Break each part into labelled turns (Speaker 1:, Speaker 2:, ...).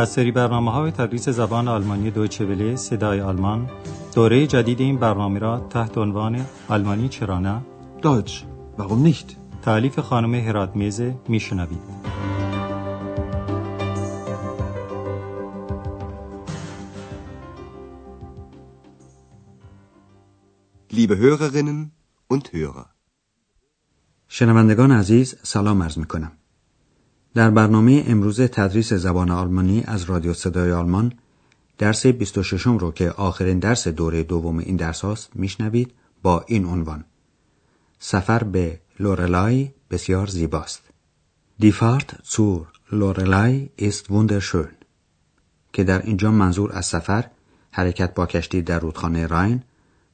Speaker 1: از سری برنامه های تدریس زبان آلمانی دویچه وله صدای آلمان دوره جدید این برنامه را تحت عنوان آلمانی چرا نه
Speaker 2: Deutsch. Warum nicht?
Speaker 1: تعلیف خانم هرات میزه میشنوید
Speaker 3: Liebe Hörerinnen und Hörer.
Speaker 4: شنوندگان عزیز سلام عرض می کنم. در برنامه امروز تدریس زبان آلمانی از رادیو صدای آلمان درس 26 رو که آخرین درس دوره دوم این درس هاست میشنوید با این عنوان سفر به لورلای بسیار زیباست. Fahrt zu Lorelei ist wunderschön که در اینجا منظور از سفر حرکت با کشتی در رودخانه راین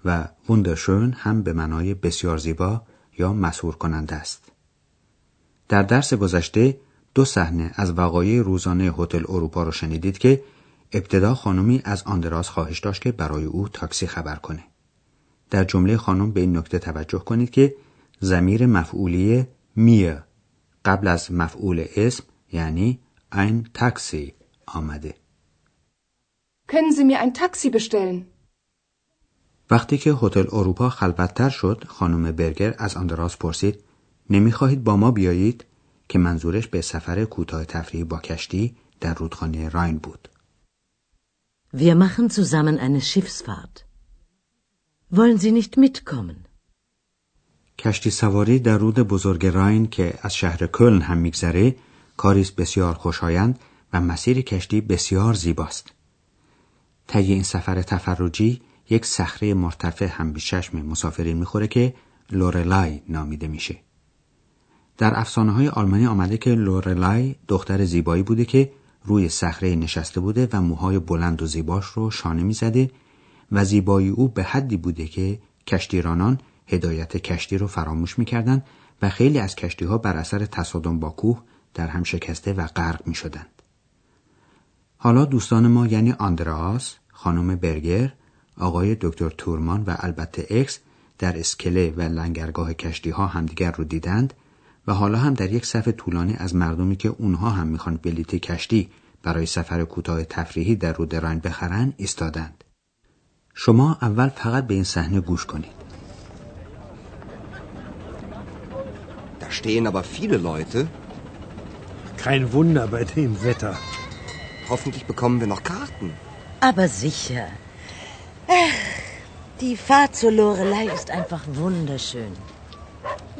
Speaker 4: و وندرشون هم به معنای بسیار زیبا یا مسهور کننده است. در درس گذشته دو صحنه از وقایع روزانه هتل اروپا رو شنیدید که ابتدا خانمی از آندراس خواهش داشت که برای او تاکسی خبر کنه. در جمله خانم به این نکته توجه کنید که زمیر مفعولی میر قبل از مفعول اسم یعنی ein تاکسی آمده.
Speaker 5: Können Sie mir ein Taxi bestellen?
Speaker 4: وقتی که هتل اروپا خلوتتر شد خانم برگر از آندراس پرسید نمی‌خواهید با ما بیایید که منظورش به سفر کوتاه تفریحی با کشتی در رودخانه راین بود
Speaker 6: Wir machen zusammen eine Schiffsfahrt. Wollen Sie nicht mitkommen?
Speaker 4: کشتی سواری در رود بزرگ راین که از شهر کلن هم میگذره کاری بسیار خوشایند و مسیر کشتی بسیار زیباست طی این سفر تفرجی یک صخره مرتفع هم به چشم مسافرین می‌خوره که لورلای نامیده میشه در افسانه های آلمانی آمده که لورلای دختر زیبایی بوده که روی صخره نشسته بوده و موهای بلند و زیباش رو شانه می‌زده و زیبایی او به حدی بوده که کشتیرانان هدایت کشتی رو فراموش می‌کردند و خیلی از کشتی ها بر اثر تصادم با کوه در هم شکسته و غرق می شدند. حالا دوستان ما یعنی آندراس، خانم برگر، آقای دکتر تورمان و البته اکس در اسکله و لنگرگاه کشتی ها همدیگر رو دیدند و حالا هم در یک صف طولانی از مردمی که اونها هم می‌خوان بلیت کشتی برای سفر کوتاه تفریحی در رود راین بخرن ایستادند. شما اول فقط به این صحنه گوش کنید.
Speaker 3: Da stehen aber viele Leute.
Speaker 2: Kein Wunder bei dem Wetter.
Speaker 3: Hoffentlich bekommen wir noch Karten.
Speaker 6: Aber sicher. Ach, die Fahrt zur Lorelei ist einfach wunderschön.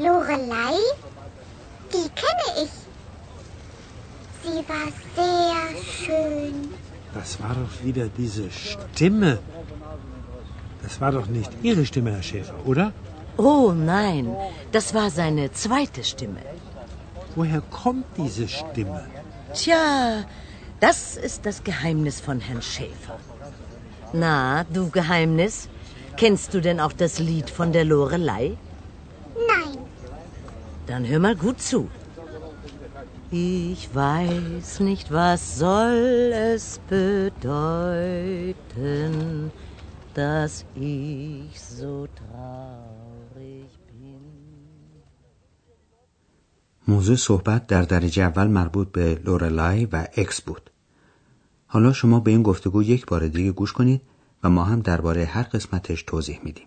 Speaker 7: Lorelei? Die kenne ich. Sie war sehr schön.
Speaker 2: Das war doch wieder diese Stimme. Das war doch nicht Ihre Stimme, Herr Schäfer, oder?
Speaker 6: Oh nein, das war seine zweite Stimme.
Speaker 2: Woher kommt diese Stimme?
Speaker 6: Tja, das ist das Geheimnis von Herrn Schäfer. Na, du Geheimnis, kennst du denn auch das Lied von der Lorelei? Dann hör mal gut zu. Ich weiß nicht, was soll es bedeuten, dass ich so traurig bin.
Speaker 4: موضوع صحبت در درجه اول مربوط به لورلای و اکس بود. حالا شما به این گفتگو یک بار دیگه گوش کنید و ما هم درباره هر قسمتش توضیح میدیم.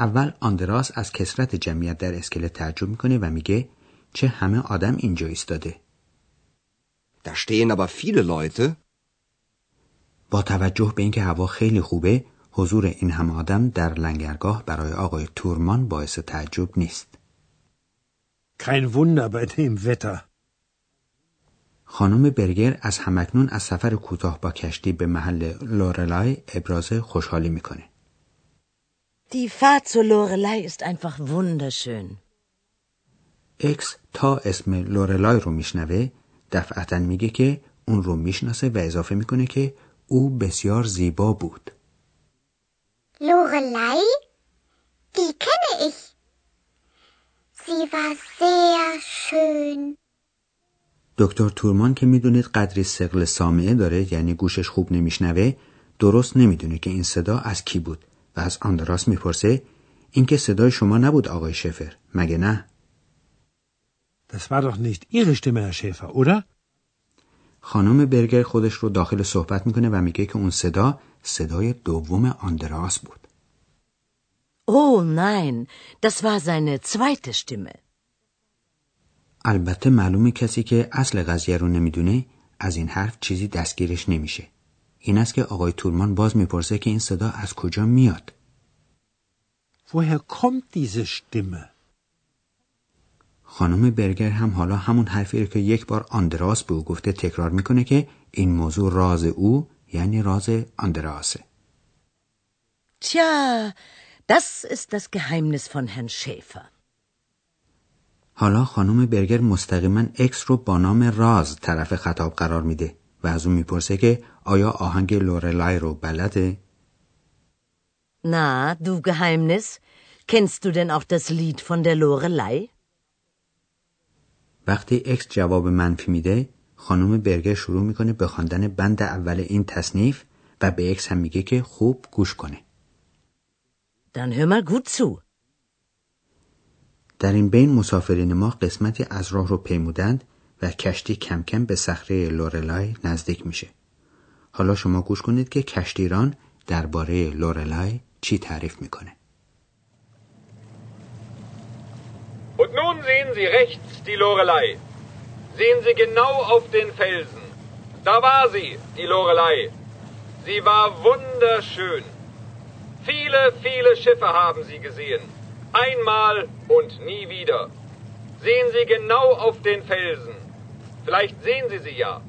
Speaker 4: اول آندراس از کثرت جمعیت در اسکله تعجب می‌کنه و میگه چه همه آدم اینجا ایستاده.
Speaker 3: Da stehen aber viele Leute.
Speaker 4: با توجه به اینکه هوا خیلی خوبه، حضور این همه آدم در لنگرگاه برای آقای تورمان باعث تعجب نیست.
Speaker 2: Kein Wunder bei dem Wetter.
Speaker 4: خانم برگر از همکنون از سفر کوتاه با کشتی به محل لورلای ابراز خوشحالی می‌کنه.
Speaker 6: Die Fahrt zur Lorelei ist einfach wunderschön.
Speaker 4: اکس تا اسم لورلای رو میشنوه دفعتا میگه که اون رو می‌شناسه و اضافه می‌کنه که او بسیار زیبا بود.
Speaker 7: Lorelei? Die kenne ich. Sie war sehr schön.
Speaker 4: دکتر تورمان که می‌دونید قدری سقل سامعه داره یعنی گوشش خوب نمیشنوه درست نمی‌دونه که این صدا از کی بود و از آندراس می‌پرسه این که صدای شما نبود آقای شفر مگه نه
Speaker 2: Das war doch nicht Ihre Stimme, Herr Schäfer, oder?
Speaker 4: خانم برگر خودش رو داخل صحبت می‌کنه و میگه که اون صدا صدای دوم آندراس بود.
Speaker 6: Oh nein, das war seine zweite Stimme.
Speaker 4: البته معلومه کسی که اصل قضیه رو نمی‌دونه از این حرف چیزی دستگیرش نمیشه. این است که آقای تورمان باز می‌پرسه که این صدا از کجا میاد.
Speaker 2: Woher kommt diese Stimme?
Speaker 4: خانم برگر هم حالا همون حرفی رو که یک بار آندراس به او گفته تکرار می‌کنه که این موضوع راز او یعنی راز آندراسه.
Speaker 6: Tja, das ist das Geheimnis von Herrn Schäfer.
Speaker 4: حالا خانم برگر مستقیما اکس رو با نام راز طرف خطاب قرار میده و از اون می‌پرسه که آیا آهنگ لورلای رو بلده؟
Speaker 6: Na, du Geheimnis, kennst du denn auch das Lied von der Lorelei?
Speaker 4: وقتی اکس جواب منفی میده خانم برگر شروع می‌کنه به خواندن بند اول این تصنیف و به اکس هم میگه که خوب گوش کنه.
Speaker 6: Dann hör mal gut zu.
Speaker 4: در این بین مسافرین ما قسمتی از راه رو پیمودند و کشتی کم کم به صخره لورلای نزدیک میشه. حالا شما گوش کنید که کشتیران درباره لورلای چی تعریف می‌کنه.
Speaker 8: Und nun sehen Sie rechts die Lorelei. Sehen Sie genau auf den Felsen. Da war sie, die Lorelei. Sie war wunderschön. Viele, viele Schiffe haben sie gesehen. Einmal und nie wieder. Sehen Sie genau auf den Felsen. Vielleicht sehen Sie sie ja.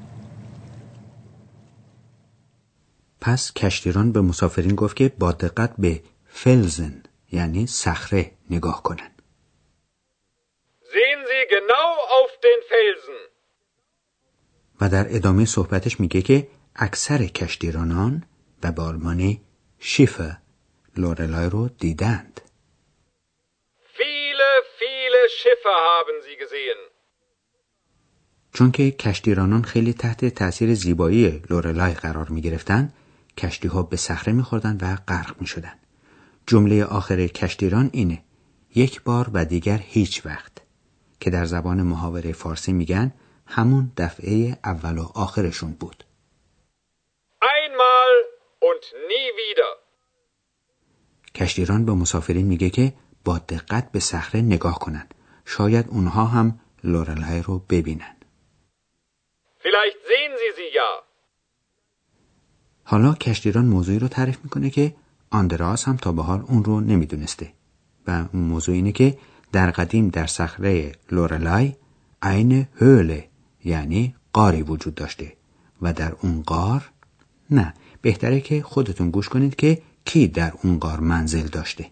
Speaker 4: پس کشتیران به مسافرین گفت که با دقت به فلزن یعنی صخره نگاه کنن.
Speaker 8: Sehen Sie genau auf den Felsen.
Speaker 4: و در ادامه صحبتش میگه که اکثر کشتیرانان و به آلمانی شیفه لورلای رو دیدند.
Speaker 8: Viele, viele Schiffe haben sie gesehen.
Speaker 4: چون که کشتیرانان خیلی تحت تاثیر زیبایی لورلای قرار می گرفتن، کشتی ها به صخره می خوردن و غرق می شدن. جمله آخر کشتیران اینه یک بار و دیگر هیچ وقت که در زبان محاوره فارسی میگن همون دفعه اول و آخرشون بود.
Speaker 8: Einmal und nie wieder.
Speaker 4: کشتیران به مسافرین میگه که با دقت به صخره نگاه کنن. شاید اونها هم لورلای رو ببینن.
Speaker 8: Vielleicht sehen Sie sie ja.
Speaker 4: حالا کشتیران موضوعی رو تعریف می‌کنه که آندراس هم تا به حال اون رو نمی‌دونسته. و اون موضوع اینه که در قدیم در صخره لورلای عین هوله یعنی قاری وجود داشته و در اون قار نه. بهتره که خودتون گوش کنید که کی در اون قار منزل داشته.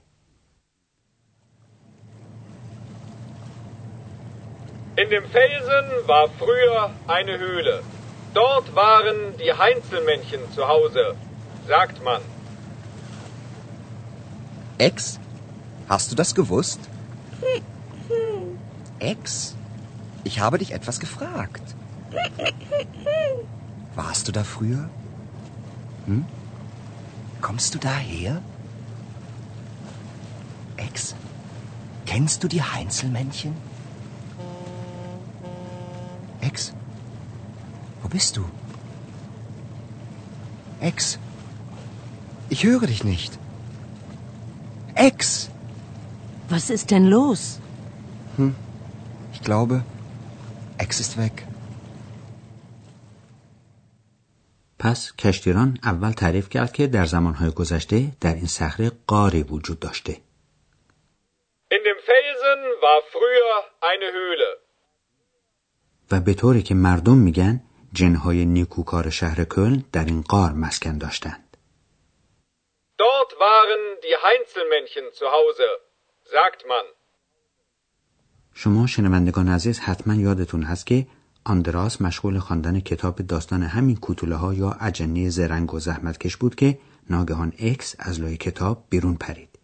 Speaker 8: In dem Felsen war früher eine Höhle. Dort waren die Heinzelmännchen zu Hause, sagt man.
Speaker 3: Ex? Hast du das gewusst? Ex? Ich habe dich etwas gefragt. Warst du da früher? Hm? Kommst du daher? Ex, kennst du die Heinzelmännchen? Bist du? Ex, ich höre dich nicht. Ex!
Speaker 6: Was ist denn los?
Speaker 3: Ich glaube, Ex ist weg.
Speaker 4: پس کشتیران اول تعریف کرد که در زمانهای گذشته در این صخره قاری وجود داشته
Speaker 8: In dem Felsen war früher eine Höhle.
Speaker 4: و به طوری که مردم میگن جنهای نیکوکار شهر کلن در این قار مسکن داشتند
Speaker 8: Dort waren die Heinzelmännchen zu Hause, sagt man.
Speaker 4: شما شنوندگان عزیز حتما یادتون هست که آندراس مشغول خواندن کتاب داستان همین کوتوله ها یا اجنه زرنگ و زحمتکش بود که ناگهان اکس از لای کتاب بیرون پرید.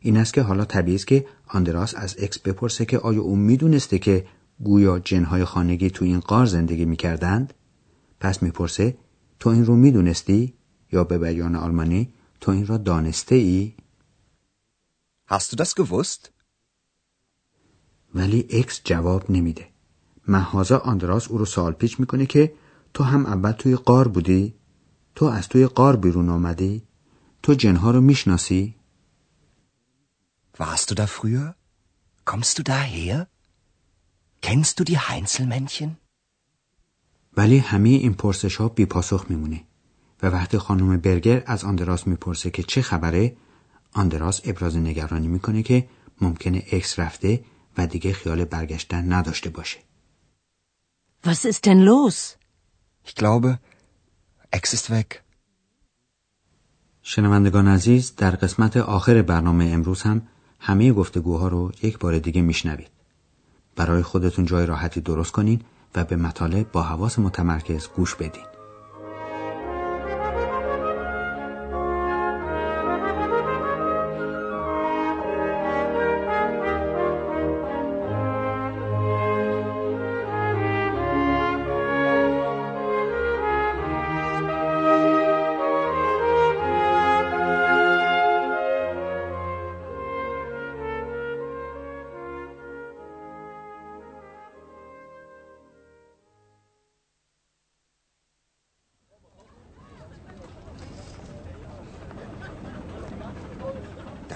Speaker 4: این است که حالا طبیعی است که آندراس از اکس بپرسه که آیا او می‌دونسته که گویا جنهای خانگی تو این غار زندگی می‌کردند؟ پس می‌پرسه تو این رو می‌دونستی؟ یا به بیان آلمانی تو این را دانسته ای؟
Speaker 3: Hast du das gewusst?
Speaker 4: ولی اکس جواب نمیده. محازا آندراس او رو سوال پیچ می‌کنه که تو هم اول توی قار بودی؟ تو از توی قار بیرون آمدی؟ تو جنها رو می‌شناسی؟
Speaker 3: Warst du da früher? Kommst du daher? Kennst du die Heinzelmännchen?
Speaker 4: ولی همه این پرسش ها بی پاسخ میمونه و وقتی خانم برگر از آندراس می‌پرسه که چه خبره آندراس ابراز نگرانی می‌کنه که ممکنه اکس رفته و دیگه خیال برگشتن نداشته باشه.
Speaker 6: Was ist denn los?
Speaker 3: Ich glaube, Ex ist weg.
Speaker 4: شنوندگان عزیز در قسمت آخر برنامه امروز هم همه گفتگوها رو یک بار دیگه میشنوید. برای خودتون جای راحتی درست کنین و به مطالب با حواس متمرکز گوش بدین.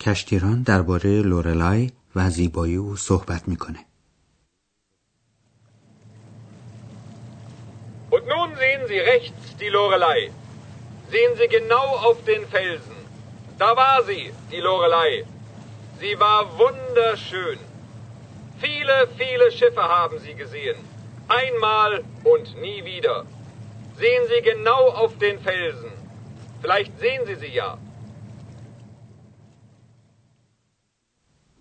Speaker 4: کشتیران درباره لورلای و زیبایی او صحبت می‌کنه.
Speaker 8: Und nun sehen Sie rechts die Lorelei. Sehen Sie genau auf den Felsen. Da war sie, die Lorelei. Sie war wunderschön. Viele, viele Schiffe haben sie gesehen. Einmal und nie wieder. Sehen Sie genau auf den Felsen. Vielleicht sehen Sie sie ja.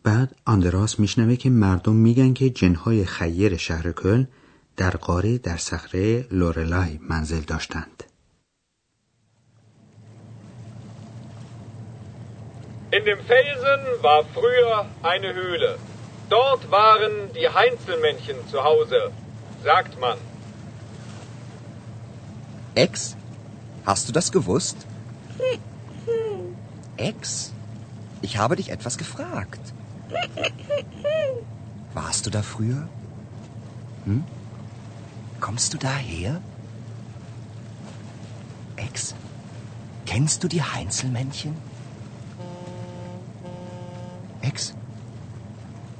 Speaker 4: بعد آندراس میشنوه که مردم میگن که جنهای خیر شهر کلن در قاره در صخره لورلای منزل داشتند.
Speaker 8: In dem Felsen war früher eine Höhle. Dort waren die Heinzelmännchen zu Hause, sagt man.
Speaker 3: Ex? Hast du das gewusst? Ex? Ich habe dich etwas gefragt. Warst du da früher? Hm? Kommst du daher? Ex? Kennst du die Heinzelmännchen? Ex?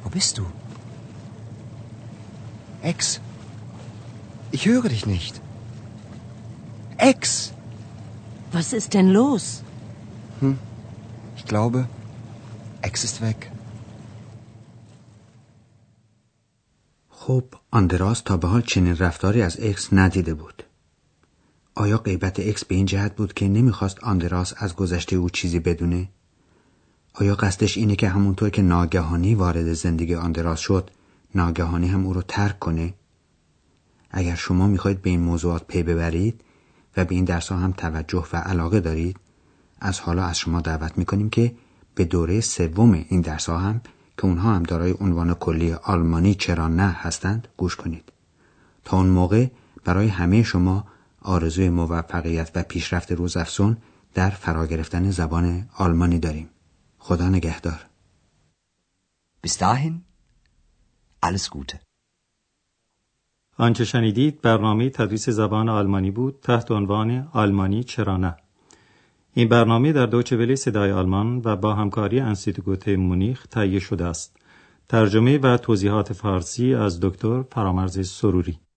Speaker 3: Wo bist du? Ex? Ich höre dich nicht. Ex!
Speaker 6: Was ist denn los?
Speaker 3: Ich glaube, Ex ist weg.
Speaker 4: خب آندراس تا به حال چنین رفتاری از اکس ندیده بود. آیا غیبت اکس به این جهت بود که نمی‌خواست آندراس از گذشته او چیزی بدونه؟ آیا قصدش اینه که همونطور که ناگهانی وارد زندگی آندراس شد ناگهانی هم او رو ترک کنه؟ اگر شما می‌خواید به این موضوعات پی ببرید و به این درس هم توجه و علاقه دارید از حالا از شما دعوت می‌کنیم که به دوره سوم این درس هم که اونها هم دارای عنوان کلی آلمانی چرا نه هستند گوش کنید. تا اون موقع برای همه شما آرزوی موفقیت و پیشرفت روزافزون در فرا گرفتن زبان آلمانی داریم. خدا نگهدار.
Speaker 3: Bis dahin, alles Gute.
Speaker 1: آنچه شنیدید برنامه تدریس زبان آلمانی بود تحت عنوان آلمانی چرا نه. این برنامه در دوچه ولی صدای آلمان و با همکاری انستیتوت مونیخ تهیه شده است. ترجمه و توضیحات فارسی از دکتر فرامرز سروری.